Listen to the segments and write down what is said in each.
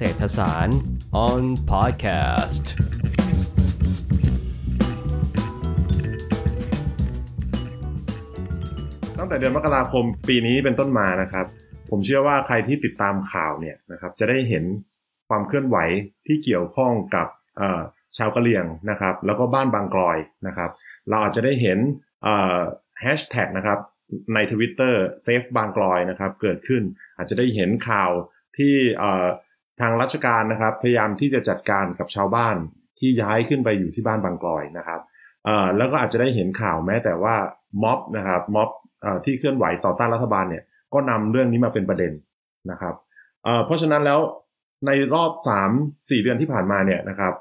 เศรษฐศาสตร์ on podcast ตั้งแต่เดือนมกราคมปีนี้เป็นต้นมานะครับ ผมเชื่อว่าใครที่ติดตามข่าวเนี่ยนะครับจะได้เห็นความเคลื่อนไหวที่เกี่ยวข้องกับชาวกะเหรี่ยงนะครับ แล้วก็บ้านบางกลอยนะครับ เราอาจจะได้เห็นแฮชแท็กนะครับใน Twitter เซฟบางกลอยนะครับเกิดขึ้นอาจจะได้เห็นข่าวที่ ทางราชการนะครับ พยายามที่จะจัดการกับชาวบ้านที่ย้ายขึ้นไปอยู่ที่บ้านบางกลอยนะครับแล้วก็อาจจะได้เห็นข่าวแม้แต่ว่าม็อบนะครับม็อบที่เคลื่อนไหวต่อต้านรัฐบาลเนี่ยก็นำเรื่องนี้มาเป็นประเด็นนะครับเพราะฉะนั้นแล้วในรอบสามสี่เดือนที่ผ่านมาเนี่ยนะครับ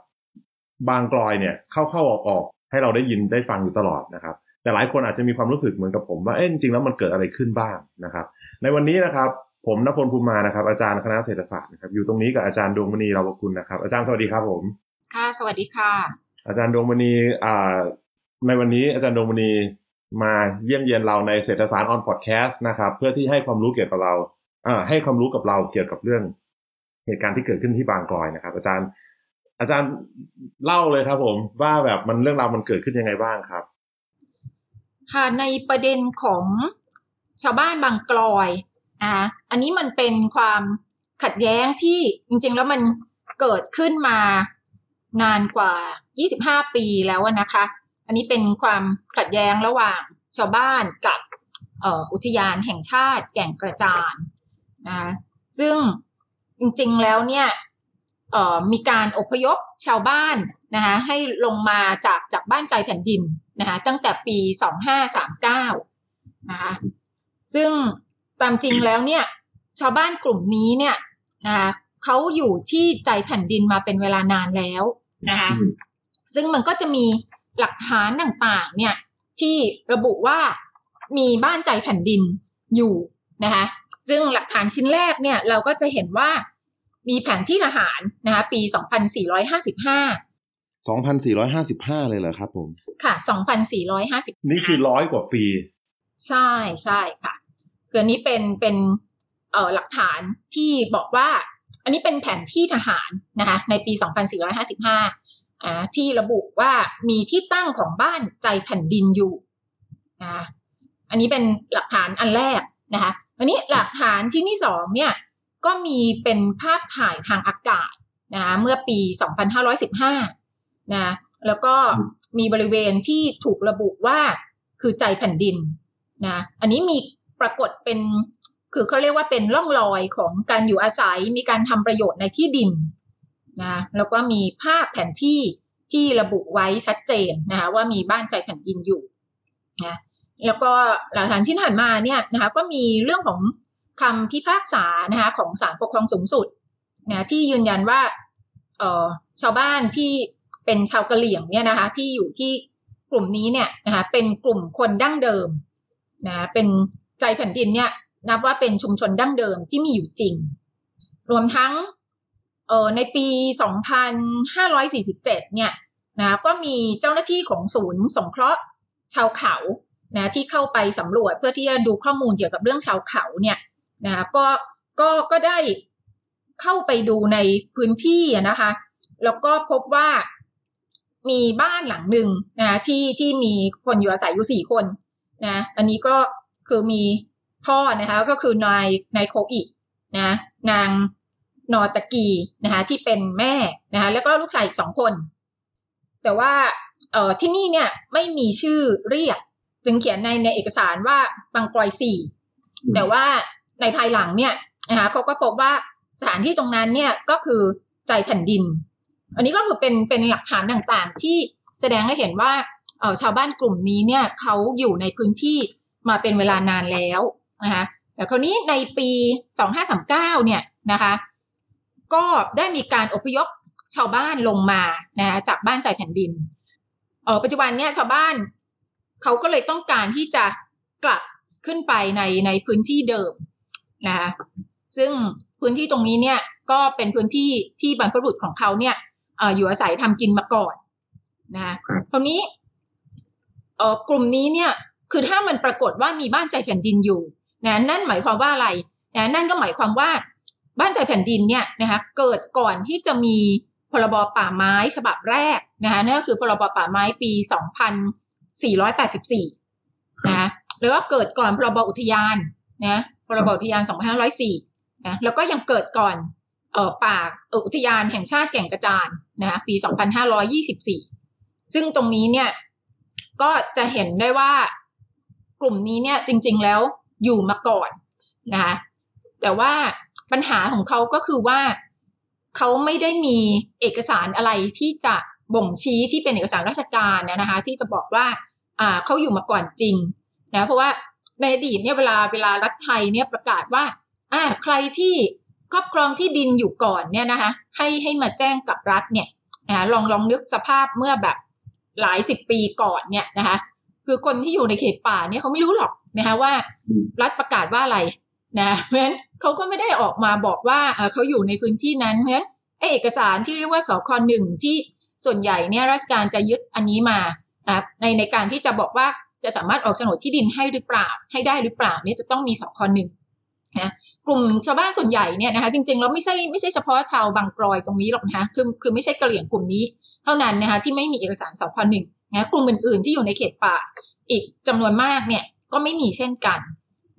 บางกลอยเนี่ยเข้าเข้าออกออกให้เราได้ยินได้ฟังอยู่ตลอดนะครับ แต่หลายคนอาจจะมีความรู้สึกเหมือนกับผมว่าเอ๊ะจริงแล้วมันเกิดอะไรขึ้นบ้างนะครับ ในวันนี้นะครับ ผมนพลภูมิมานะครับ อาจารย์คณะเศรษฐศาสตร์นะครับอยู่ตรงนี้กับอาจารย์ดวงมณีเราบกุลนะครับ อาจารย์สวัสดีครับผม ค่ะ สวัสดีค่ะ อาจารย์ดวงมณีอ่าในวันนี้อาจารย์ดวงมณีมาเยี่ยมเยียนเราในเศรษฐศาสตร์ออนพอดแคสต์นะครับ เพื่อที่ให้ความรู้เกี่ยวกับเราอ่าให้ความรู้กับเราเกี่ยวกับเรื่อง เหตุการณ์ที่เกิดขึ้นที่บางกลอยนะครับ อาจารย์ อาจารย์เล่าเลยครับผมว่าแบบมันเรื่องราวมันเกิดขึ้นยังไงบ้างครับ ค่ะในประเด็นของชาวบ้านบางกลอย นะคะอันนี้มันเป็นความขัดแย้งที่จริงๆ แล้วมันเกิดขึ้นมานานกว่า 25 ปีแล้วนะคะ อันนี้เป็นความขัดแย้งระหว่างชาวบ้านกับอุทยานแห่งชาติแก่งกระจานนะซึ่งจริงๆแล้วเนี่ยมีการอพยพชาวบ้านนะคะให้ลงมาจากจากบ้านใจแผ่นดินนะคะตั้งแต่ปี 2539นะคะซึ่ง ตามจริงแล้วเนี่ย ชาวบ้านกลุ่มนี้เนี่ยนะคะเขาอยู่ที่ใจแผ่นดินมาเป็นเวลานานแล้วนะคะซึ่งมันก็จะมีหลักฐานต่างๆ เนี่ยที่ระบุว่ามีบ้านใจแผ่นดินอยู่นะคะซึ่งหลักฐานชิ้นแรกเนี่ยเราก็จะเห็นว่ามีแผนที่ทหารนะคะปี 2455 2,455 เลยเหรอครับผม ค่ะ 2,450 นี่คือร้อยกว่าปี ใช่ใช่ค่ะ คืออันนี้เป็นเป็นเอ่อหลักฐานที่บอกว่า อันนี้เป็นแผนที่ทหารนะคะในปี 2455อ่าที่ระบุว่ามีที่ตั้งของบ้านใจแผ่นดินอยู่นะอันนี้เป็นหลักฐานอันแรกนะคะอันนี้หลักฐานชิ้นที่สองเนี่ยก็มีเป็นภาพถ่ายทางอากาศนะเมื่อปี 2515นะแล้วก็มีบริเวณที่ถูกระบุว่าคือใจแผ่นดินนะอันนี้มี ปรากฏเป็น คือเขาเรียกว่าเป็นร่องรอยของการอยู่อาศัยมีการทำประโยชน์ในที่ดินนะแล้วก็มีภาพแผนที่ที่ระบุไว้ชัดเจนนะคะว่ามีบ้านใจแผ่นดินอยู่นะแล้วก็หลักฐานที่ผ่านมาเนี่ยนะคะก็มีเรื่องของคำพิพากษานะคะของศาลปกครองสูงสุดนะที่ยืนยันว่าเออชาวบ้านที่เป็นชาวกะเหรี่ยงเนี่ยนะคะ ที่อยู่ที่กลุ่มนี้เนี่ยนะคะเป็นกลุ่มคนดั้งเดิมนะเป็น ใจแผ่นดินเนี่ยนับว่าเป็นชุมชนดั้งเดิมที่มีอยู่จริง รวมทั้งเออในปี 2547 เนี่ยนะก็มีเจ้าหน้าที่ของศูนย์สงเคราะห์ชาวเขานะที่เข้าไปสำรวจเพื่อที่จะดูข้อมูลเกี่ยวกับเรื่องชาวเขาเนี่ยนะก็ก็ก็ได้เข้าไปดูในพื้นที่นะคะแล้วก็พบว่ามีบ้านหลังหนึ่งนะที่ที่มีคนอยู่อาศัยอยู่สี่คนนะอันนี้ก็ คือมีพ่อนะคะก็คือนายนายโคอินะนางนอตะกีนะคะที่เป็นแม่นะคะแล้วก็ลูกชายอีกสองคน แต่ว่าเอ่อที่นี่เนี่ยไม่มีชื่อเรียก จึงเขียนในในเอกสารว่าบางกลอยสี่แต่ว่าในภายหลังเนี่ยนะคะเขาก็พบว่าสถานที่ตรงนั้นเนี่ยก็คือใจแผ่นดิน อันนี้ก็คือเป็นเป็นหลักฐานต่างๆ ที่แสดงให้เห็นว่าเออชาวบ้านกลุ่มนี้เนี่ยเขาอยู่ในพื้นที่ มาเป็นเวลานานแล้วนะคะแต่คราวนี้ในปี 2539 เนี่ยนะคะก็ได้มีการอพยพชาวบ้านลงมานะจากบ้านใจแผ่นดินเออปัจจุบันเนี่ยชาวบ้านเขาก็เลยต้องการที่จะกลับขึ้นไปในในพื้นที่เดิมนะคะซึ่งพื้นที่ตรงนี้เนี่ยก็เป็นพื้นที่ที่บรรพบุรุษของเขาเนี่ยออยู่อาศัยทำกินมาก่อนนะคราวนี้เออกลุ่มนี้เนี่ย คือถ้ามันปรากฏว่ามีบ้านใจแผ่นดินอยู่นะนั่นหมายความว่าอะไรนะนั่นก็หมายความว่าบ้านใจแผ่นดินเนี่ยนะคะเกิดก่อนที่จะมีพรบป่าไม้ฉบับแรกนะคะนั่นก็คือพรบป่าไม้ปี 2484นะแล้วก็เกิดก่อนพรบอุทยานนะพรบอุทยาน 2504นะแล้วก็ยังเกิดก่อนเออป่าอุทยานแห่งชาติแก่งกระจานนะปี 2524 ซึ่งตรงนี้เนี่ยก็จะเห็นได้ว่า กลุ่มนี้เนี่ยจริง ๆแล้วอยู่มาก่อนนะคะแต่ว่าปัญหาของเขาก็คือว่าเขาไม่ได้มีเอกสารอะไรที่จะบ่งชี้ที่เป็นเอกสารราชการนะคะ ที่จะบอกว่าอ่าเขาอยู่มาก่อนจริงนะเพราะว่าในอดีตเนี่ยเวลาเวลารัฐไทยเนี่ยประกาศว่าอ่าใครที่ครอบครองที่ดินอยู่ก่อนเนี่ยนะคะ ให้ให้มาแจ้งกับรัฐเนี่ยนะลองลองนึกสภาพเมื่อแบบหลายสิบปีก่อนเนี่ยนะคะ คือคนที่อยู่ในเขตป่าเนี่ยเขาไม่รู้หรอกนะคะว่ารัฐประกาศว่าอะไรนะเพราะฉะนั้นเขาก็ไม่ได้ออกมาบอกว่าเขาอยู่ในพื้นที่นั้นเพราะฉะนั้นเอกสารที่เรียกว่าสคหนึ่งที่ส่วนใหญ่เนี่ยราชการจะยึดอันนี้มาในในการที่จะบอกว่าจะสามารถออกโฉนดที่ดินให้หรือเปล่าให้ได้หรือเปล่าเนี่ยจะต้องมีสคหนึ่งนะกลุ่มชาวบ้านส่วนใหญ่เนี่ยนะคะจริงๆแล้วไม่ใช่ไม่ใช่เฉพาะชาวบางกรอยตรงนี้หรอกนะคะคือคือไม่ใช่กะเหรี่ยงกลุ่มนี้ เท่านั้นนะคะที่ไม่มีเอกสารสคหนึ่ง นะกลุ่มอื่นๆที่อยู่ในเขตป่า อีกจำนวนมากเนี่ยก็ไม่มีเช่นกัน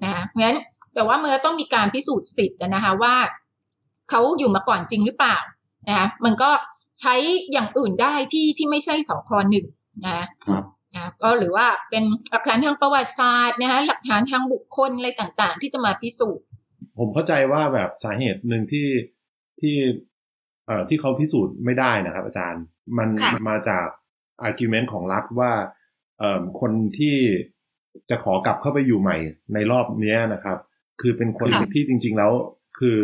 นะเพราะฉะนั้นแต่ว่าเมื่อต้องมีการพิสูจน์สิทธิ์นะคะว่าเขาอยู่มาก่อนจริงหรือเปล่านะคะมันก็ใช้อย่างอื่นได้ที่ที่ไม่ใช่สคหนึ่งนะครับนะก็หรือว่าเป็นหลักฐานทางประวัติศาสตร์นะคะหลักฐานทางบุคคลอะไรต่างๆ ที่จะมาพิสูจน์ ผมเข้าใจว่าแบบสาเหตุหนึ่งที่ที่เอ่อที่เขาพิสูจน์ไม่ได้นะครับ อาจารย์ มันมาจาก argument ของรัฐว่าเอ่อคนที่จะขอกลับเข้าไปอยู่ใหม่ในรอบนี้นะครับ คือเป็นคนที่จริง ๆแล้วคือ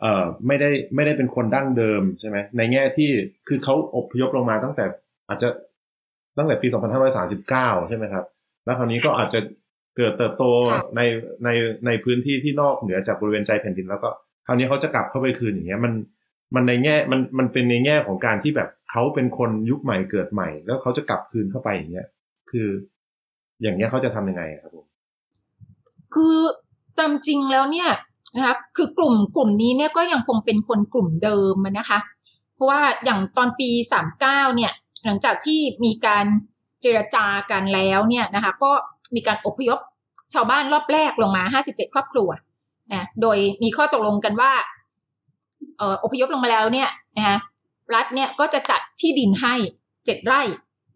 เอ่อไม่ได้ไม่ได้เป็นคนดั้งเดิมใช่ไหมในแง่ที่คือเขาอพยพลงมาตั้งแต่อาจจะตั้งแต่ปี 2539 ใช่ไหมครับ แล้วคราวนี้ก็อาจจะเกิดเติบโตในในในพื้นที่ที่นอกเหนือจากบริเวณใจแผ่นดินแล้วก็คราวนี้เขาจะกลับเข้าไปคืนอย่างเงี้ยมัน มันในแง่มันมันเป็นในแง่ของการที่แบบเขาเป็นคนยุคใหม่เกิดใหม่ แล้วเขาจะกลับคืนเข้าไปอย่างเงี้ยคือ อย่างเงี้ยเขาจะทำยังไงครับผมคือตามจริงแล้วเนี่ยนะคะคือกลุ่มกลุ่มนี้เนี่ยก็ยังคงเป็นคนกลุ่มเดิมนะคะ เพราะว่าอย่างตอนปีสามเก้าเนี่ยหลังจากที่มีการเจรจากันแล้วเนี่ยนะคะก็มีการอพยพชาวบ้านรอบแรกลงมาห้าสิบเจ็ดครอบครัวนะโดยมีข้อตกลงกันว่า อ่ออพยพลงมาแล้วเนี่ยนะคะรัฐเนี่ยก็จะจัดที่ดินให้เจ็ดไร่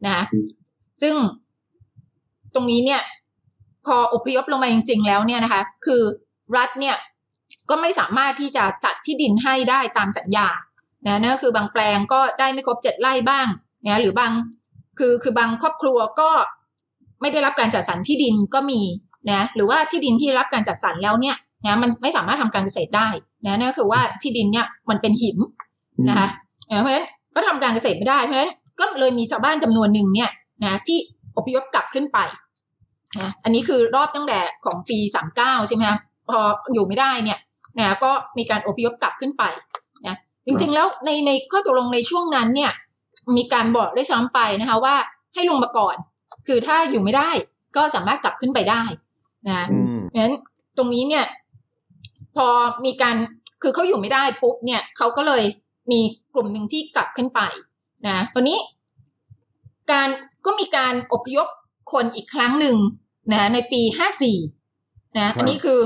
นะคะซึ่งตรงนี้เนี่ย พออพยพลงมาจริง ๆ แล้วเนี่ยนะคะ คือรัฐเนี่ยก็ไม่สามารถที่จะจัดที่ดินให้ได้ตามสัญญานะนั่นคือบางแปลงก็ได้ไม่ครบเจ็ดไร่บ้างนะหรือบางคือคือบางครอบครัวก็ไม่ได้รับการจัดสรรที่ดินก็มีนะหรือว่าที่ดินที่รับการจัดสรรแล้วเนี่ยนะมันไม่สามารถทำการเกษตรได้ นะนั่นคือว่าที่ดินเนี่ยมันเป็นหิมนะคะเพราะฉะนั้นก็ทำการเกษตรไม่ได้เพราะฉะนั้นก็เลยมีชาวบ้านจำนวนหนึ่งเนี่ยนะที่อพยพกลับขึ้นไปนะอันนี้คือรอบตั้งแต่ของปีสามเก้าใช่ไหมคะพออยู่ไม่ได้เนี่ยนะก็มีการอพยพกลับขึ้นไปนะจริงๆแล้วในในข้อตกลงในช่วงนั้นเนี่ย มีการบอกได้ช้ำไปนะคะว่าให้ลงมาก่อน คือถ้าอยู่ไม่ได้ก็สามารถกลับขึ้นไปได้นะเพราะฉะนั้นตรงนี้เนี่ย พอมีการ คือเขาอยู่ไม่ได้ปุ๊บเนี่ยเขาก็เลยมีกลุ่มหนึ่งที่กลับขึ้นไปนะวันนี้ การก็มีการอพยพคนอีกครั้งหนึ่งนะในปีห้าสี่นะอันนี้คือ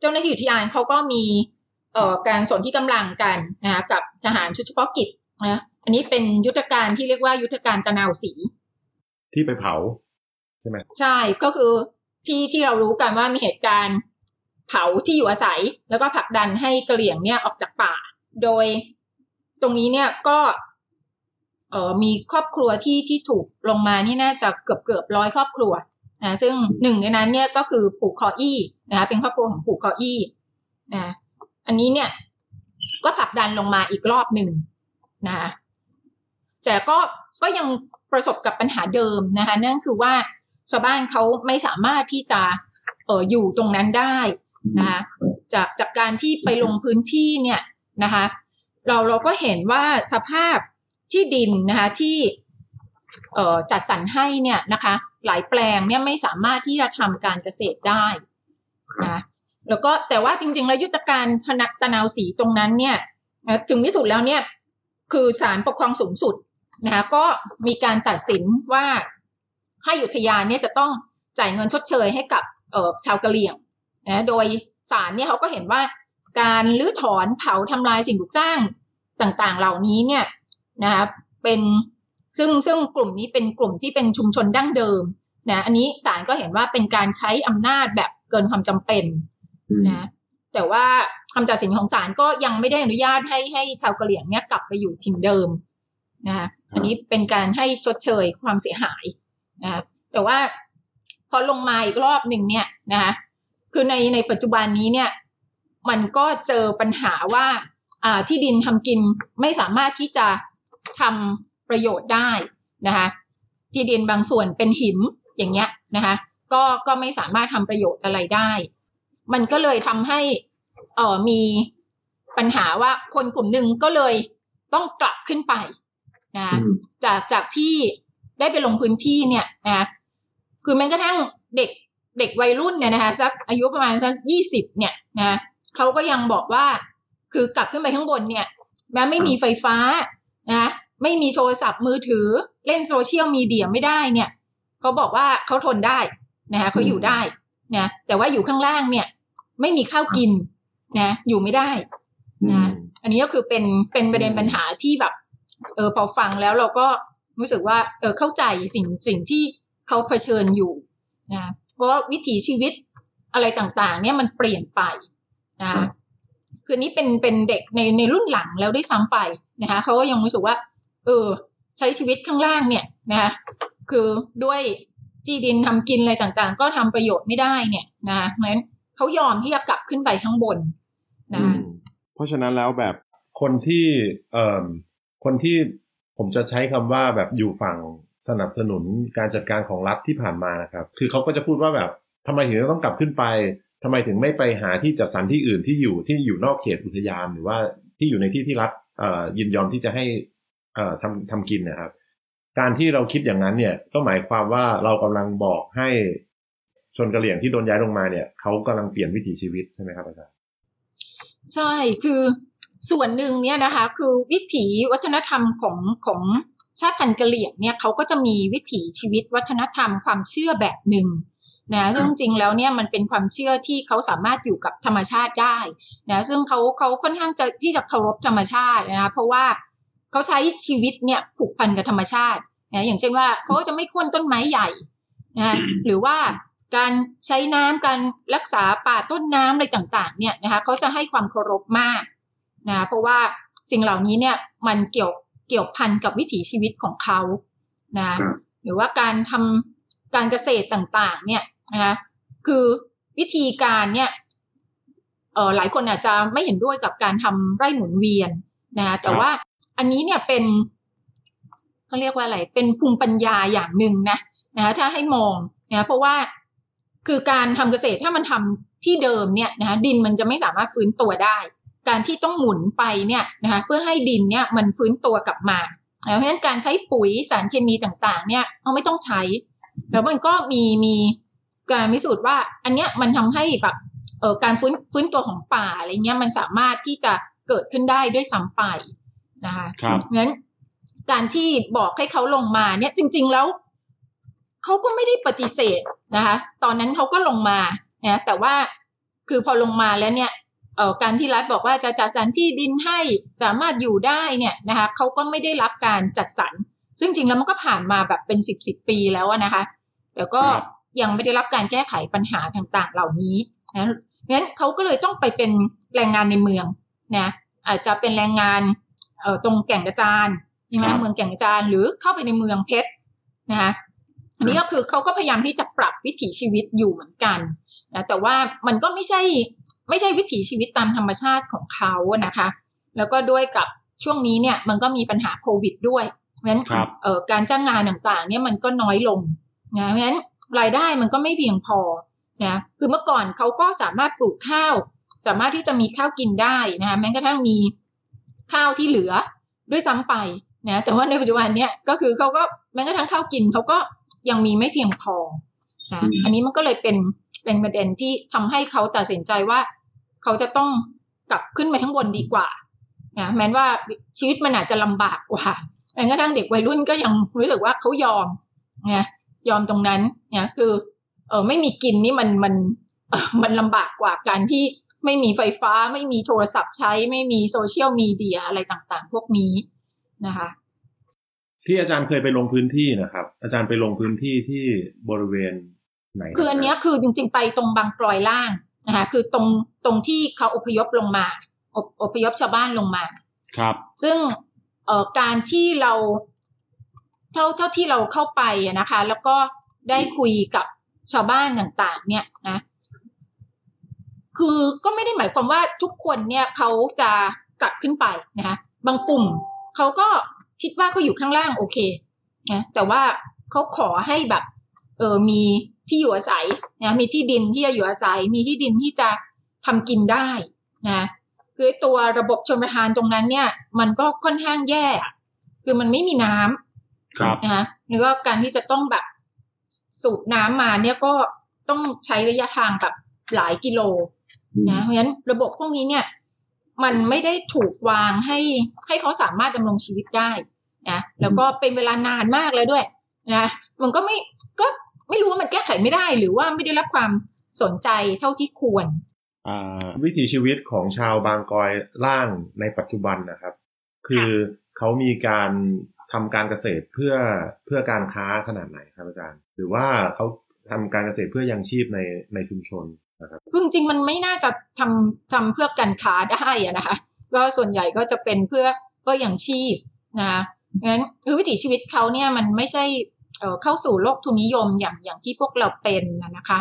เจ้าหน้าที่อุทยานเขาก็มีเอ่อการสนที่กำลังกันนะกับทหารชุดเฉพาะกิจนะอันนี้เป็นยุทธการที่เรียกว่ายุทธการตะนาวสี ที่ไปเผา ใช่ไหมใช่ก็คือที่ที่เรารู้กันว่ามีเหตุการณ์ เผาที่อยู่อาศัย แล้วก็ผลักดันให้กระเหลี่ยงเนี่ยออกจากป่า โดยตรงนี้เนี่ยก็เออมีครอบครัวที่ที่ถูกลงมานี่น่าจะเกือบเกือบร้อยครอบครัวนะซึ่งหนึ่งในนั้นเนี่ยก็คือปู่คออี้นะคะเป็นครอบครัวของปู่คออี้นะอันนี้เนี่ยก็ผลักดันลงมาอีกรอบหนึ่งนะคะแต่ก็ก็ยังประสบกับปัญหาเดิมนะคะนั่นคือว่าชาวบ้านเขาไม่สามารถที่จะเอออยู่ตรงนั้นได้ นะคะจากจากการที่ไปลงพื้นที่เนี่ยนะคะเราเราก็เห็นว่าสภาพที่ดินนะคะที่จัดสรรให้เนี่ยนะคะ หลายแปลงเนี่ยไม่สามารถที่จะทำการเกษตรได้นะแล้วก็แต่ว่าจริงๆแล้วยุทธการธนตะนาวสีตรงนั้นเนี่ยถึงที่สุดแล้วเนี่ยคือศาลปกครองสูงสุดนะคะก็มีการตัดสินว่าให้อุทยานเนี่ยจะต้องจ่ายเงินชดเชยให้กับชาวกะเหรี่ยง นะโดยศาลเนี่ยเขาก็เห็นว่าการรื้อถอนเผาทำลายสิ่งปลูกสร้างต่างๆ เหล่านี้เนี่ยนะคะเป็นซึ่งซึ่งกลุ่มนี้เป็นกลุ่มที่เป็นชุมชนดั้งเดิมนะอันนี้ศาลก็เห็นว่าเป็นการใช้อำนาจแบบเกินความจำเป็นนะแต่ว่าคำตัดสินของศาลก็ยังไม่ได้อนุญาตให้ให้ชาวกะเหรี่ยงเนี่ยกลับไปอยู่ถิ่นเดิมนะคะอันนี้เป็นการให้ชดเชยความเสียหายนะแต่ว่าพอลงมาอีกรอบหนึ่งเนี่ยนะคะ คือในในปัจจุบันนี้เนี่ยมันก็เจอปัญหาว่าอ่าที่ดินทำกินไม่สามารถที่จะทำประโยชน์ได้นะคะที่ดินบางส่วนเป็นหินอย่างเงี้ยนะคะก็ก็ไม่สามารถทำประโยชน์อะไรได้ มันก็เลยทำให้เอ่อมีปัญหาว่าคนกลุ่มหนึ่งก็เลยต้องกลับขึ้นไปนะคะจากจากที่ได้ไปลงพื้นที่เนี่ยนะคือแม้กระทั่งเด็ก เด็กวัยรุ่นเนี่ยนะคะสักอายุประมาณสักยี่สิบเนี่ยนะเขาก็ยังบอกว่าคือกลับขึ้นไปข้างบนเนี่ย แม้ไม่มีไฟฟ้านะไม่มีโทรศัพท์มือถือเล่นโซเชียลมีเดียไม่ได้เนี่ยเขาบอกว่าเขาทนได้นะคะเขาอยู่ได้นะแต่ว่าอยู่ข้างล่างเนี่ย ไม่มีข้าวกินนะ อยู่ไม่ได้นะอันนี้ก็คือเป็นเป็นประเด็นปัญหาที่แบบ เออพอฟังแล้วเราก็รู้สึกว่า เออเข้าใจสิ่งสิ่งที่เขาเผชิญอยู่นะ เพราะว่าวิถีชีวิตอะไรต่างๆ เนี่ยมันเปลี่ยนไปนะคือนี้เป็นเป็นเด็กในในรุ่นหลังแล้วได้ซ้ำไปนะคะเขาก็ยังรู้สึกว่า เออ ใช้ชีวิตข้างล่างเนี่ยนะคะคือด้วยที่ดินทำกินอะไรต่างๆ ก็ทำประโยชน์ไม่ได้เนี่ยนะเพราะฉะนั้นเขายอมที่จะกลับขึ้นไปข้างบนนะเพราะฉะนั้นแล้วแบบคนที่เอ่อคนที่ผมจะใช้คำว่าแบบอยู่ฝั่ง สนับสนุนการจัดการของรัฐที่ผ่านมานะครับ คือเขาก็จะพูดว่าแบบทำไมถึงต้องกลับขึ้นไปทำไมถึงไม่ไปหาที่จัดสรรที่อื่นที่อยู่ที่อยู่นอกเขตอุทยานหรือว่าที่อยู่ในที่ที่รัฐยินยอมที่จะให้ทำทำกินนะครับ การที่เราคิดอย่างนั้นเนี่ยก็หมายความว่าเรากำลังบอกให้ชนกระเหรี่ยงที่โดนย้ายลงมาเนี่ยเขากำลังเปลี่ยนวิถีชีวิตใช่ไหมครับอาจารย์ใช่คือส่วนหนึ่งเนี่ยนะคะ คือวิถีวัฒนธรรมของของ ชาติพันธุ์กะเหรี่ยงเนี่ยเขาก็จะมีวิถีชีวิตวัฒนธรรมความเชื่อแบบหนึ่งนะซึ่งจริงแล้วเนี่ยมันเป็นความเชื่อที่เขาสามารถอยู่กับธรรมชาติได้นะซึ่งเขาเขาค่อนข้างจะที่จะเคารพธรรมชาตินะเพราะว่าเขาใช้ชีวิตเนี่ยผูกพันกับธรรมชาตินะอย่างเช่นว่าเขาจะไม่ค้นต้นไม้ใหญ่นะหรือว่าการใช้น้ำการรักษาป่าต้นน้ำอะไรต่างๆเนี่ยนะคะเขาจะให้ความเคารพมากนะเพราะว่าสิ่งเหล่านี้เนี่ยมันเกี่ยว เกี่ยวพันกับวิถีชีวิตของเขานะหรือว่าการทำการเกษตรต่างๆ เนี่ยนะคะคือวิธีการเนี่ยเออหลายคนอาจจะไม่เห็นด้วยกับการทำไร่หมุนเวียนนะแต่ว่าอันนี้เนี่ยเป็นเขาเรียกว่าอะไร เป็นภูมิปัญญาอย่างหนึ่งนะนะถ้าให้มองนะเพราะว่าคือการทำเกษตรถ้ามันทำที่เดิมเนี่ยนะคะดินมันจะไม่สามารถฟื้นตัวได้ การที่ต้องหมุนไปเนี่ยนะคะเพื่อให้ดินเนี่ยมันฟื้นตัวกลับมา เพราะฉะนั้นการใช้ปุ๋ยสารเคมีต่างๆ เนี่ยเราไม่ต้องใช้ แล้วมันก็มีมีการพิสูจน์ว่า อันเนี้ยมันทำให้แบบเอ่อการฟื้นฟื้นตัวของป่าอะไรเงี้ยมันสามารถที่จะเกิดขึ้นได้ด้วยซ้ำไปนะคะครับงั้นการที่บอกให้เขาลงมาเนี่ยจริง ๆแล้วเขาก็ไม่ได้ปฏิเสธนะคะ ตอนนั้นเขาก็ลงมานะแต่ว่าคือพอลงมาแล้วเนี่ยเอ่อ การที่รัฐบอกว่าจะจัดสรรที่ดินให้สามารถอยู่ได้เนี่ยนะคะเขาก็ไม่ได้รับการจัดสรร ซึ่งจริงแล้วมันก็ผ่านมาแบบเป็นสิบสิบปีแล้วนะคะ แต่ก็ยังไม่ได้รับการแก้ไขปัญหาต่างๆ เหล่านี้นะงั้นเขาก็เลยต้องไปเป็นแรงงานในเมืองนะอาจจะเป็นแรงงานเอ่อตรงแก่งกระจานใช่ไหมเมืองแก่งกระจานหรือเข้าไปในเมืองเพชรนะคะอันนี้ก็คือเขาก็พยายามที่จะปรับวิถีชีวิตอยู่เหมือนกันนะแต่ว่ามันก็ไม่ใช่ ไม่ใช่วิถีชีวิตตามธรรมชาติของเขานะคะ แล้วก็ด้วยกับช่วงนี้เนี่ยมันก็มีปัญหาโควิดด้วยเพราะฉะนั้นเอ่อการจ้างงานต่างๆ เนี่ยมันก็น้อยลงนะเพราะฉะนั้นรายได้มันก็ไม่เพียงพอนะคือเมื่อก่อนเขาก็สามารถปลูกข้าว สามารถที่จะมีข้าวกินได้นะคะแม้กระทั่งมีข้าวที่เหลือด้วยซ้ำไปนะแต่ว่าในปัจจุบันเนี่ยก็คือเขาก็แม้กระทั่งข้าวกินเขาก็ยังมีไม่เพียงพอนะอันนี้มันก็เลยเป็นเป็นประเด็นที่ทำให้เขาตัดสินใจว่า เขาจะต้องกลับขึ้นไปข้างบนดีกว่านะแม้ว่าชีวิตมันอาจจะลำบากกว่าแม้กระทั่งเด็กวัยรุ่นก็ยังรู้สึกว่าเขายอมนะยอมตรงนั้นเนี่ยคือเออไม่มีกินนี่มันมันมันลำบากกว่าการที่ไม่มีไฟฟ้า ไม่มีโทรศัพท์ใช้ ไม่มีโซเชียลมีเดียอะไรต่างๆ พวกนี้นะคะ ที่อาจารย์เคยไปลงพื้นที่นะครับ อาจารย์ไปลงพื้นที่ที่บริเวณไหน คืออันเนี้ยคือจริงๆไปตรงบางกลอยล่าง นะคะคือตรงตรงที่เขาอพยพลงมาออพยพชาวบ้านลงมา ครับ ซึ่งเอ่อการที่เราเท่าเท่าที่เราเข้าไปนะคะ แล้วก็ได้คุยกับชาวบ้านต่างๆ เนี่ยนะ คือก็ไม่ได้หมายความว่าทุกคนเนี่ยเขาจะกลับขึ้นไปนะคะบางกลุ่มเขาก็คิดว่าเขาอยู่ข้างล่างโอเคนะแต่ว่าเขาขอให้แบบ เออมี ที่อยู่อาศัยนะมีที่ดินที่จะอยู่อาศัย มีที่ดินที่จะทำกินได้นะคือตัวระบบชนประทานตรงนั้นเนี่ย มันก็ค่อนข้างแย่ คือมันไม่มีน้ำครับนะคะแล้วก็การที่จะต้องแบบสูบน้ำมาเนี่ยก็ต้องใช้ระยะทางแบบหลายกิโลนะเพราะฉะนั้นระบบพวกนี้เนี่ย มันไม่ได้ถูกวางให้ให้เขาสามารถดำรงชีวิตได้นะแล้วก็เป็นเวลานานมากแล้วด้วยนะมันก็ไม่ก็ ไม่รู้ว่ามันแก้ไขไม่ได้ หรือว่าไม่ได้รับความสนใจเท่าที่ควรอ่าวิถีชีวิตของชาวบางกอยล่างในปัจจุบันนะครับ คือเขามีการทำการเกษตรเพื่อเพื่อการค้าขนาดไหนครับอาจารย์ หรือว่าเขาทำการเกษตรเพื่อยังชีพในในชุมชนนะครับคือจริงๆมันไม่น่าจะทำทำเพื่อการค้าได้อะนะคะก็ส่วนใหญ่ก็จะเป็นเพื่อเพื่ออย่างชีพนะงั้นคือวิถีชีวิตเขาเนี่ยมันไม่ใช่ เอ่อเข้าสู่โลกทุนนิยมอย่างอย่างที่พวกเราเป็นนะนะคะ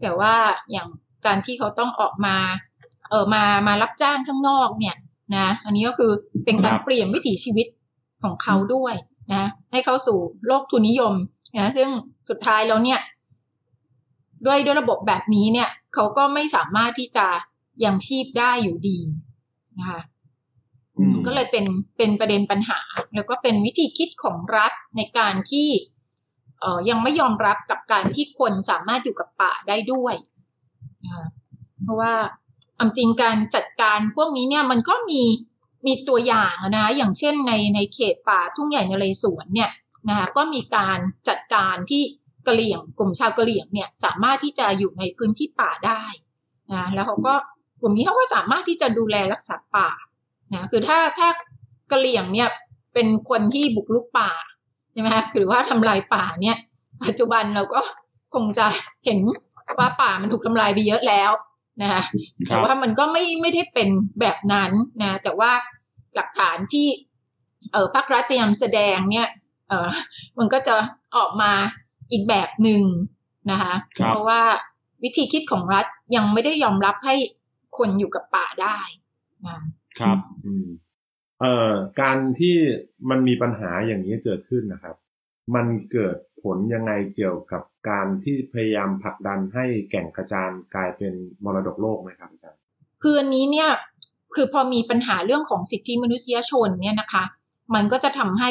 แต่ว่าอย่างการที่เขาต้องออกมาเออมามารับจ้างข้างนอกเนี่ยนะอันนี้ก็คือเป็นการครับเปลี่ยนวิถีชีวิตของเขาด้วยนะให้เข้าสู่โลกทุนนิยมนะซึ่งสุดท้ายแล้วเนี่ยด้วยด้วยระบบแบบนี้เนี่ยเขาก็ไม่สามารถที่จะยังชีพได้อยู่ดีนะคะอืมก็เลยเป็นเป็นประเด็นปัญหา แล้วก็เป็นวิธีคิดของรัฐในการที่เอ่อ ยังไม่ยอมรับกับการที่คนสามารถอยู่กับป่าได้ด้วย เพราะว่าเอาจริงการจัดการพวกนี้เนี่ยมันก็มีมีตัวอย่างนะคะอย่างเช่นในในเขตป่าทุ่งใหญ่นเรศวรเนี่ยนะคะก็มีการจัดการที่กะเหรี่ยงกลุ่มชาวกะเหรี่ยงเนี่ยสามารถที่จะอยู่ในพื้นที่ป่าได้นะแล้วเขาก็กลุ่มนี้เขาก็สามารถที่จะดูแลรักษาป่านะคือถ้าถ้ากะเหรี่ยงเนี่ยเป็นคนที่บุกรุกป่า ใช่ไหมคะหรือว่าทำลายป่าเนี่ย ปัจจุบันเราก็คงจะเห็นว่าป่ามันถูกทำลายไปเยอะแล้วนะคะคแต่รับว่ามันก็ไม่ไม่ได้เป็นแบบนั้นนะแต่ว่าหลักฐานที่เออภาครัฐพยายามแสดงเนี่ยเออมันก็จะออกมาอีกแบบหนึ่งนะคะครับเพราะว่าวิธีคิดของรัฐยังไม่ได้ยอมรับให้คนอยู่กับป่าได้นะครับ อืม เอ่อการที่มันมีปัญหาอย่างนี้เกิดขึ้นนะครับ มันเกิดผลยังไงเกี่ยวกับการที่พยายามผลักดันให้แก่งกระจานกลายเป็นมรดกโลกไหมครับอาจารย์คืออันนี้เนี่ยคือพอมีปัญหาเรื่องของสิทธิมนุษยชนเนี่ยนะคะ มันก็จะทำให้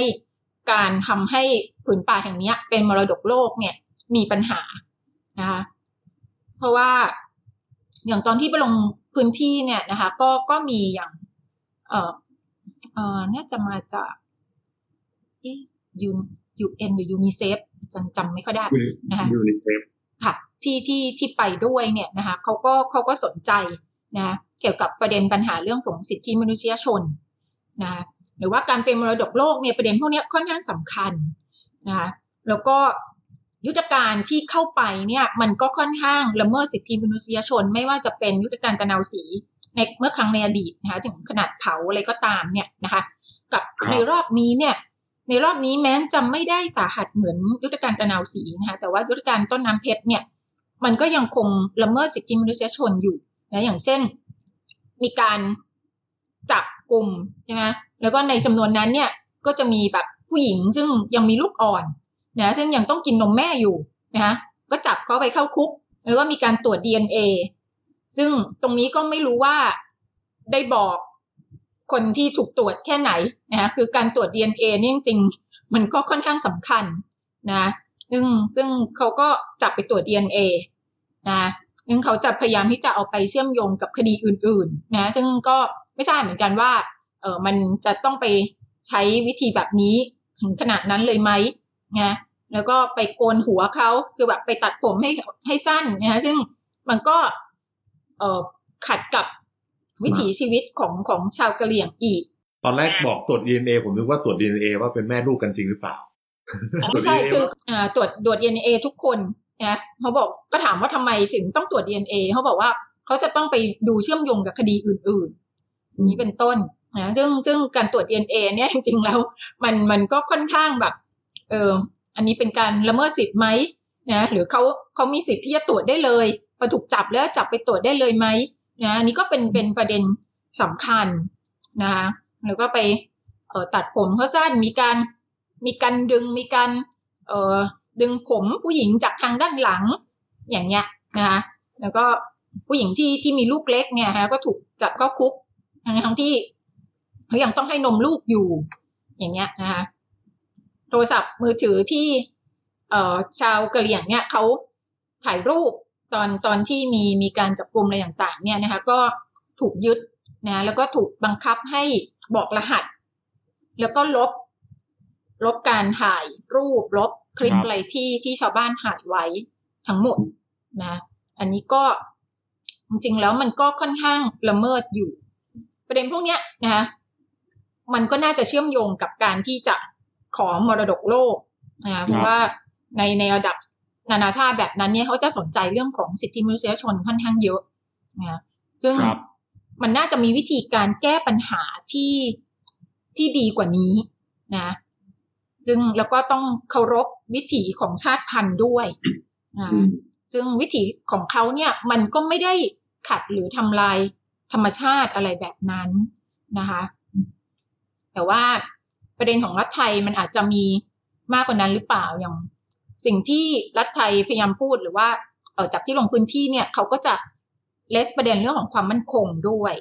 การทำให้ผืนป่าแห่งนี้เป็นมรดกโลกเนี่ยมีปัญหานะคะเพราะว่าอย่างตอนที่ไปลงพื้นที่เนี่ยนะคะ ก็ก็มีอย่าง เออเออน่าจะมาจากเอ๊ะยู UN หรือ UNICEF จำจำไม่ค่อยได้นะคะ UNICEF ค่ะที่ที่ที่ไปด้วยเนี่ยนะคะเขาก็เขาก็สนใจนะเกี่ยวกับประเด็นปัญหาเรื่องของสิทธิมนุษยชนนะคะหรือว่าการเป็นมรดกโลกเนี่ยประเด็นพวกเนี้ยค่อนข้างสำคัญนะคะแล้วก็ยุทธการที่เข้าไปเนี่ยมันก็ค่อนข้างละเมิดสิทธิมนุษยชน ไม่ว่าจะเป็นยุทธการตะนาวสี ในเมื่อครั้งในอดีตนะคะถึงขนาดเผาอะไรก็ตามเนี่ยนะคะกับครับในรอบนี้เนี่ยในรอบนี้แม้นจะไม่ได้สาหัสเหมือนยุทธการตะนาวสีนะคะแต่ว่ายุทธการต้นน้ำเพชรเนี่ยมันก็ยังคงละเมิดสิทธิมนุษยชนอยู่นะอย่างเช่น มีการจับกลุ่มใช่ไหมแล้วก็ในจำนวนนั้นเนี่ยก็จะมีแบบผู้หญิงซึ่งยังมีลูกอ่อนนะซึ่งยังต้องกินนมแม่อยู่นะคะก็จับเขาไปเข้าคุก แล้วก็มีการตรวจ DNA ซึ่งตรงนี้ก็ไม่รู้ว่าได้บอกคนที่ถูกตรวจแค่ไหนนะคะคือการตรวจ DNA เนี่ยจริงๆมันก็ค่อนข้างสำคัญนะซึ่งซึ่งเขาก็จับไปตรวจ DNA นะงั้นเขาจะพยายามที่จะเอาไปเชื่อมโยงกับคดีอื่นๆนะซึ่งก็ไม่ทราบเหมือนกันว่าเออมันจะต้องไปใช้วิธีแบบนี้ถึงขนาดนั้นเลยไหมนะแล้วก็ไปโกนหัวเขาคือแบบไปตัดผมให้ให้สั้นนะซึ่งมันก็ ขัดกับวิถีชีวิตของของชาวกะเหรี่ยงอีก ตอนแรกบอกตรวจ DNA ผมนึกว่าตรวจ DNA ว่าเป็นแม่ลูกกันจริงหรือเปล่า ไม่ใช่คืออ่าตรวจตรวจ DNA ทุกคนนะเขาบอกก็ถามว่าทำไมถึงต้องตรวจ DNA เขาบอกว่าเขาจะต้องไปดูเชื่อมโยงกับคดีอื่นๆอย่างนี้เป็นต้นนะซึ่งซึ่งการตรวจ DNA เนี่ยจริงๆแล้วมันมันก็ค่อนข้างแบบ เอออันนี้เป็นการละเมิดสิทธิ์ไหมนะหรือเขาเขามีสิทธิ์ที่จะตรวจได้เลย พอถูกจับแล้วจับไปตรวจได้เลยไหมนะนนี้ก็เป็นเป็นประเด็นสำคัญนะคะแล้วก็ไปเอ่อตัดผมเขาสั้นมีการมีการดึงมีการเอ่อดึงผมผู้หญิงจากทางด้านหลังอย่างเงี้ยนะคะแล้วก็ผู้หญิงที่ที่มีลูกเล็กเนี่ยฮะก็ถูกจับเข้าคุกทั้งที่เขายังต้องให้นมลูกอยู่ อย่างเงี้ยนะคะโทรศัพท์มือถือที่เอ่อชาวกะเหรี่ยงเนี่ยเขาถ่ายรูป ตอนตอนที่มีมีการจับกลุ่มอะไรต่างๆ เนี่ยนะคะก็ถูกยึดนะแล้วก็ถูกบังคับให้บอกรหัส แล้วก็ลบ ลบการถ่ายรูปลบคลิปครับอะไรที่ที่ชาวบ้านถ่ายไว้ทั้งหมดนะ อันนี้ก็จริงๆแล้วมันก็ค่อนข้างละเมิดอยู่ ประเด็นพวกเนี้ยนะคะมันก็น่าจะเชื่อมโยงกับการที่จะขอมรดกโลกนะคะเพราะว่าในในระดับ นานาชาติแบบนั้นเนี่ยเขาจะสนใจเรื่องของสิทธิมนุษยชนค่อนข้างเยอะนะซึ่งครับมันน่าจะมีวิธีการแก้ปัญหาที่ที่ดีกว่านี้นะซึ่งแล้วก็ต้องเคารพวิถีของชาติพันธุ์ด้วยนะอืมซึ่งวิถีของเขาเนี่ยมันก็ไม่ได้ขัดหรือทำลายธรรมชาติอะไรแบบนั้นนะคะ แต่ว่าประเด็นของรัฐไทยมันอาจจะมีมากกว่านั้นหรือเปล่าอย่าง สิ่งที่รัฐไทยพยายามพูดหรือว่าเออจากที่ลงพื้นที่เนี่ยเขาก็จะเลสประเด็นเรื่องของความมั่นคงด้วย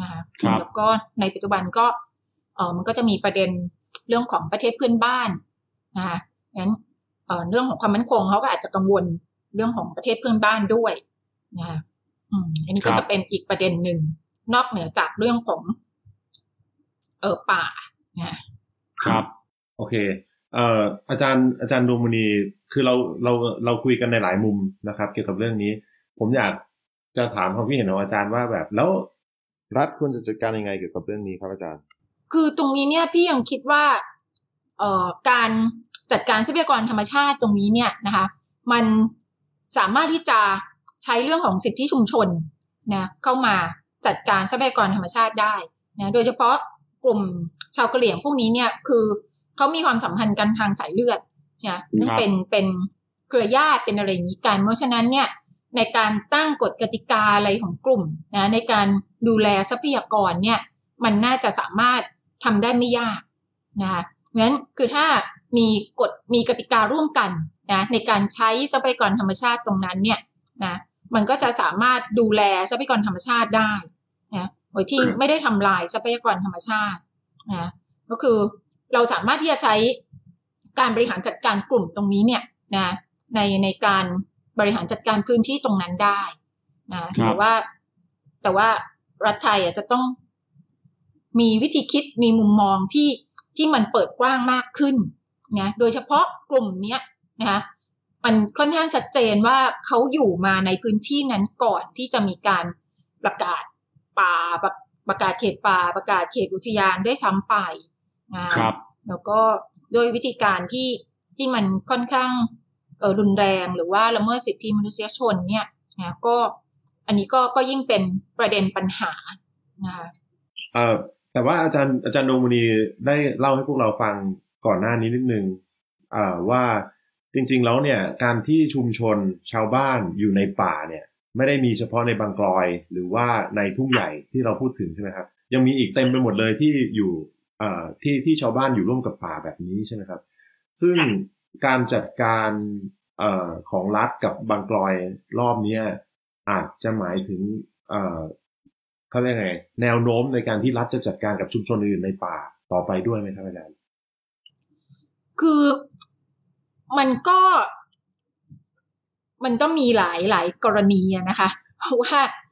นะคะครับแล้วก็ในปัจจุบันก็เออมันก็จะมีประเด็นเรื่องของประเทศเพื่อนบ้านนะคะงั้นเอ่อเรื่องของความมั่นคงเขาก็อาจจะกังวลเรื่องของประเทศเพื่อนบ้านด้วยนะคะอืมอันนี้ก็ครับจะเป็นอีกประเด็นหนึ่งนอกเหนือจากเรื่องของ เออป่านะครับ โอเค เอ่ออาจารย์อาจารย์ดวงมณีคือเราเราเราคุยกันในหลายมุมนะครับ เกี่ยวกับเรื่องนี้ ผมอยากจะถามความคิดเห็นของอาจารย์ว่าแบบแล้วรัฐควรจะจัดการยังไงเกี่ยวกับเรื่องนี้ครับอาจารย์ คือตรงนี้เนี่ยพี่ยังคิดว่าเอ่อการจัดการทรัพยากรธรรมชาติตรงนี้เนี่ยนะคะ มันสามารถที่จะใช้เรื่องของสิทธิชุมชนนะเข้ามาจัดการทรัพยากรธรรมชาติได้นะโดยเฉพาะกลุ่มชาวกะเหรี่ยงพวกนี้เนี่ยคือ เขามีความสัมพันธ์กันทางสายเลือดนะเป็นเป็นเครือญาติเป็นอะไรอย่างนี้กันเพราะฉะนั้นเนี่ยในการตั้งกฎกติกาอะไรของกลุ่มนะในการดูแลทรัพยากรเนี่ยมันน่าจะสามารถทำได้ไม่ยากนะคะงั้นคือถ้ามีกฎมีกติการ่วมกันนะในการใช้ทรัพยากรธรรมชาติตรงนั้นเนี่ยนะมันก็จะสามารถดูแลทรัพยากรธรรมชาติได้นะโดยที่ไม่ได้ทำลายทรัพยากรธรรมชาตินะก็คือ เราสามารถที่จะใช้การบริหารจัดการกลุ่มตรงนี้เนี่ยนะในในการบริหารจัดการพื้นที่ตรงนั้นได้นะแต่ว่าแต่ว่ารัฐไทยอะจะต้องมีวิธีคิดมีมุมมองที่ที่มันเปิดกว้างมากขึ้นนะโดยเฉพาะกลุ่มเนี้ยนะคะมันค่อนข้างชัดเจนว่าเขาอยู่มาในพื้นที่นั้นก่อนที่จะมีการประกาศป่าประประกาศเขตป่าประกาศเขตอุทยานด้วยซ้ำไปนะ ครับ แล้วก็ด้วยวิธีการที่ที่มันค่อนข้างเออรุนแรงหรือว่าละเมิดสิทธิมนุษยชนเนี่ยนะก็อันนี้ก็ก็ยิ่งเป็นประเด็นปัญหานะคะเอ่อแต่ว่าอาจารย์อาจารย์ดวงมณีได้เล่าให้พวกเราฟังก่อนหน้านี้นิดนึงอ่าว่าจริง ๆ แล้วเนี่ยการที่ชุมชนชาวบ้านอยู่ในป่าเนี่ย ไม่ได้มีเฉพาะในบางกลอย หรือว่าในทุ่งใหญ่ที่เราพูดถึงใช่ไหมครับยังมีอีกเต็มไปหมดเลยที่อยู่เอ่อ ที่ที่ชาวบ้านอยู่ร่วมกับป่าแบบนี้ใช่ไหมครับ ซึ่งการจัดการเอ่อของรัฐกับบางกลอยรอบเนี้ยอาจจะหมายถึงเอ่อเขาเรียกไง แนวโน้มในการที่รัฐจะจัดการกับชุมชนอื่นในป่าต่อไปด้วยไหมครับอาจารย์คือมันก็มันต้องมีหลายหลายกรณีอะนะคะ เพราะว่าเ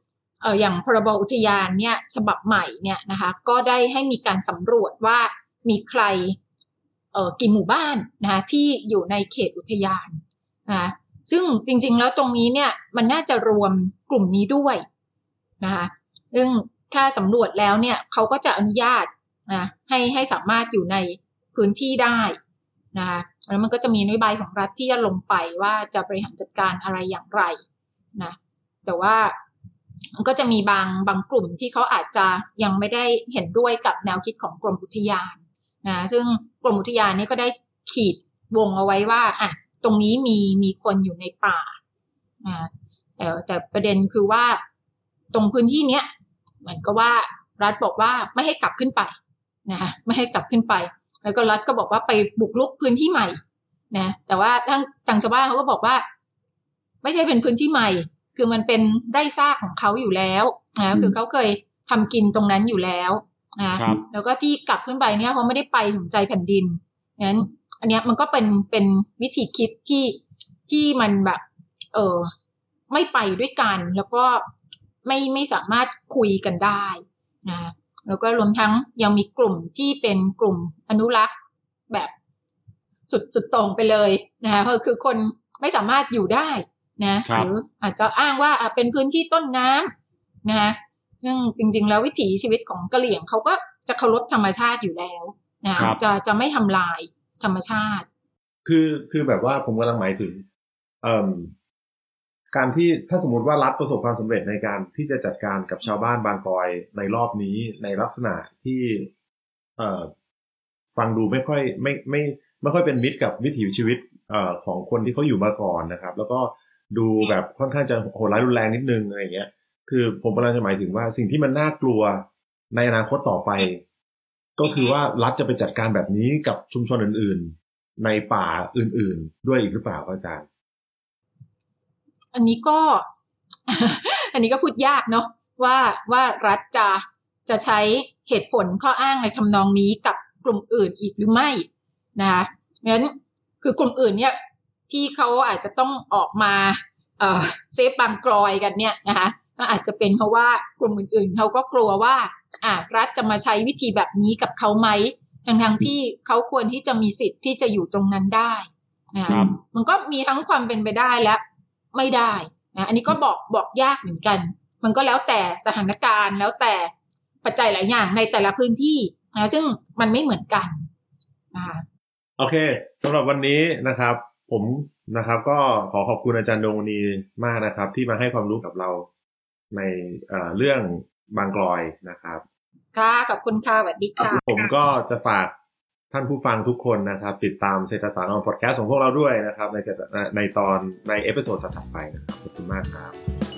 อออย่างพรบอุทยานเนี่ยฉบับใหม่เนี่ยนะคะก็ได้ให้มีการสำรวจว่ามีใครเออกี่หมู่บ้านนะคะที่อยู่ในเขตอุทยานนะคะซึ่งจริงๆแล้วตรงนี้เนี่ยมันน่าจะรวมกลุ่มนี้ด้วยนะคะซึ่งถ้าสำรวจแล้วเนี่ยเขาก็จะอนุญาตนะให้ให้สามารถอยู่ในพื้นที่ได้นะคะแล้วมันก็จะมีนโยบายของรัฐที่จะลงไปว่าจะบริหารจัดการอะไรอย่างไรนะแต่ว่า ก็จะมีบางบางกลุ่มที่เขาอาจจะยังไม่ได้เห็นด้วยกับแนวคิดของกรมอุทยานนะซึ่งกรมอุทยานนี่ก็ได้ขีดวงเอาไว้ว่าอะตรงนี้มีมีคนอยู่ในป่านะแต่แต่ประเด็นคือว่าตรงพื้นที่เนี้ยเหมือนกับว่ารัฐบอกว่าไม่ให้กลับขึ้นไปนะไม่ให้กลับขึ้นไป แล้วก็รัฐก็บอกว่าไปบุกรุกพื้นที่ใหม่นะแต่ว่าทางทางชาวบ้านเขาก็บอกว่า ไม่ใช่เป็นพื้นที่ใหม่ คือมันเป็นไร่ซากของเขาอยู่แล้วนะคือเขาเคยทำกินตรงนั้นอยู่แล้วนะครับแล้วก็ที่กลับขึ้นไปเนี่ยเขาไม่ได้ไปถึงใจแผ่นดินงั้น อันเนี้ยมันก็เป็นเป็นวิธีคิดที่ที่มันแบบ เออไม่ไปด้วยกัน แล้วก็ไม่ไม่สามารถคุยกันได้นะแล้วก็รวมทั้งยังมีกลุ่มที่เป็นกลุ่มอนุรักษ์แบบสุดสุดตรงไปเลยนะคะก็คือคนไม่สามารถอยู่ได้ นะหรืออาจจะอ้างว่าอะเป็นพื้นที่ต้นน้ำนะคะซึ่งจริง ๆ แล้ววิถีชีวิตของกะเหลี่ยงเขาก็จะเคารพธรรมชาติอยู่แล้วนะคะจะจะไม่ทำลายธรรมชาติ คือคือแบบว่าผมกำลังหมายถึง เอ่อการที่ถ้าสมมติว่ารัฐประสบความสำเร็จในการที่จะจัดการกับชาวบ้านบางกอยในรอบนี้ในลักษณะที่ เอ่อฟังดูไม่ค่อยไม่ไม่ไม่ค่อยเป็นมิตรกับวิถีชีวิตเอ่อของคนที่เขาอยู่มาก่อนนะครับ แล้วก็ ดูแบบค่อนข้างจะโหดร้ายรุนแรงนิดนึงอะไรเงี้ย คือผมกำลังจะหมายถึงว่าสิ่งที่มันน่ากลัวในอนาคตต่อไป ก็คือว่ารัฐจะไปจัดการแบบนี้กับชุมชนอื่น ๆ ในป่าอื่น ๆ ด้วยอีกหรือเปล่าอาจารย์ อันนี้ก็ อันนี้ก็พูดยากเนาะว่าว่ารัฐจะจะใช้เหตุผลข้ออ้างในทำนองนี้กับกลุ่มอื่นอีกหรือไม่นะคะงั้นคือกลุ่มอื่นเนี่ย ที่เขาอาจจะต้องออกมาเอ่อเซฟบางกลอยกันเนี่ยนะคะก็อาจจะเป็นเพราะว่ากลุ่มอื่นๆเขาก็กลัวว่าอ่ารัฐจะมาใช้วิธีแบบนี้กับเขาไหมทั้งทงๆที่เขาควรที่จะมีสิทธิ์ที่จะอยู่ตรงนั้นได้นะคะมันก็มีทั้งความเป็นไปได้และไม่ได้นะอันนี้ก็บอกบอกยากเหมือนกัน มันก็แล้วแต่สถานการณ์แล้วแต่ปัจจัยหลายอย่างในแต่ละพื้นที่นะซึ่งมันไม่เหมือนกันนะคะโอเคสำหรับวันนี้นะครับ ผมนะครับ ก็ขอขอบคุณอาจารย์ดวงมณีมากนะครับ ที่มาให้ความรู้กับเราในเอ่อเรื่องบางกลอยนะครับ ค่ะ ขอบคุณค่ะสวัสดีค่ะ ผมก็จะฝากท่านผู้ฟังทุกคนนะครับ ติดตามเศรษฐศาสตร์ on podcast ของพวกเราด้วยนะครับ ในเศรษฐในตอนใน episode ถัดๆไปนะครับขอบคุณมากครับ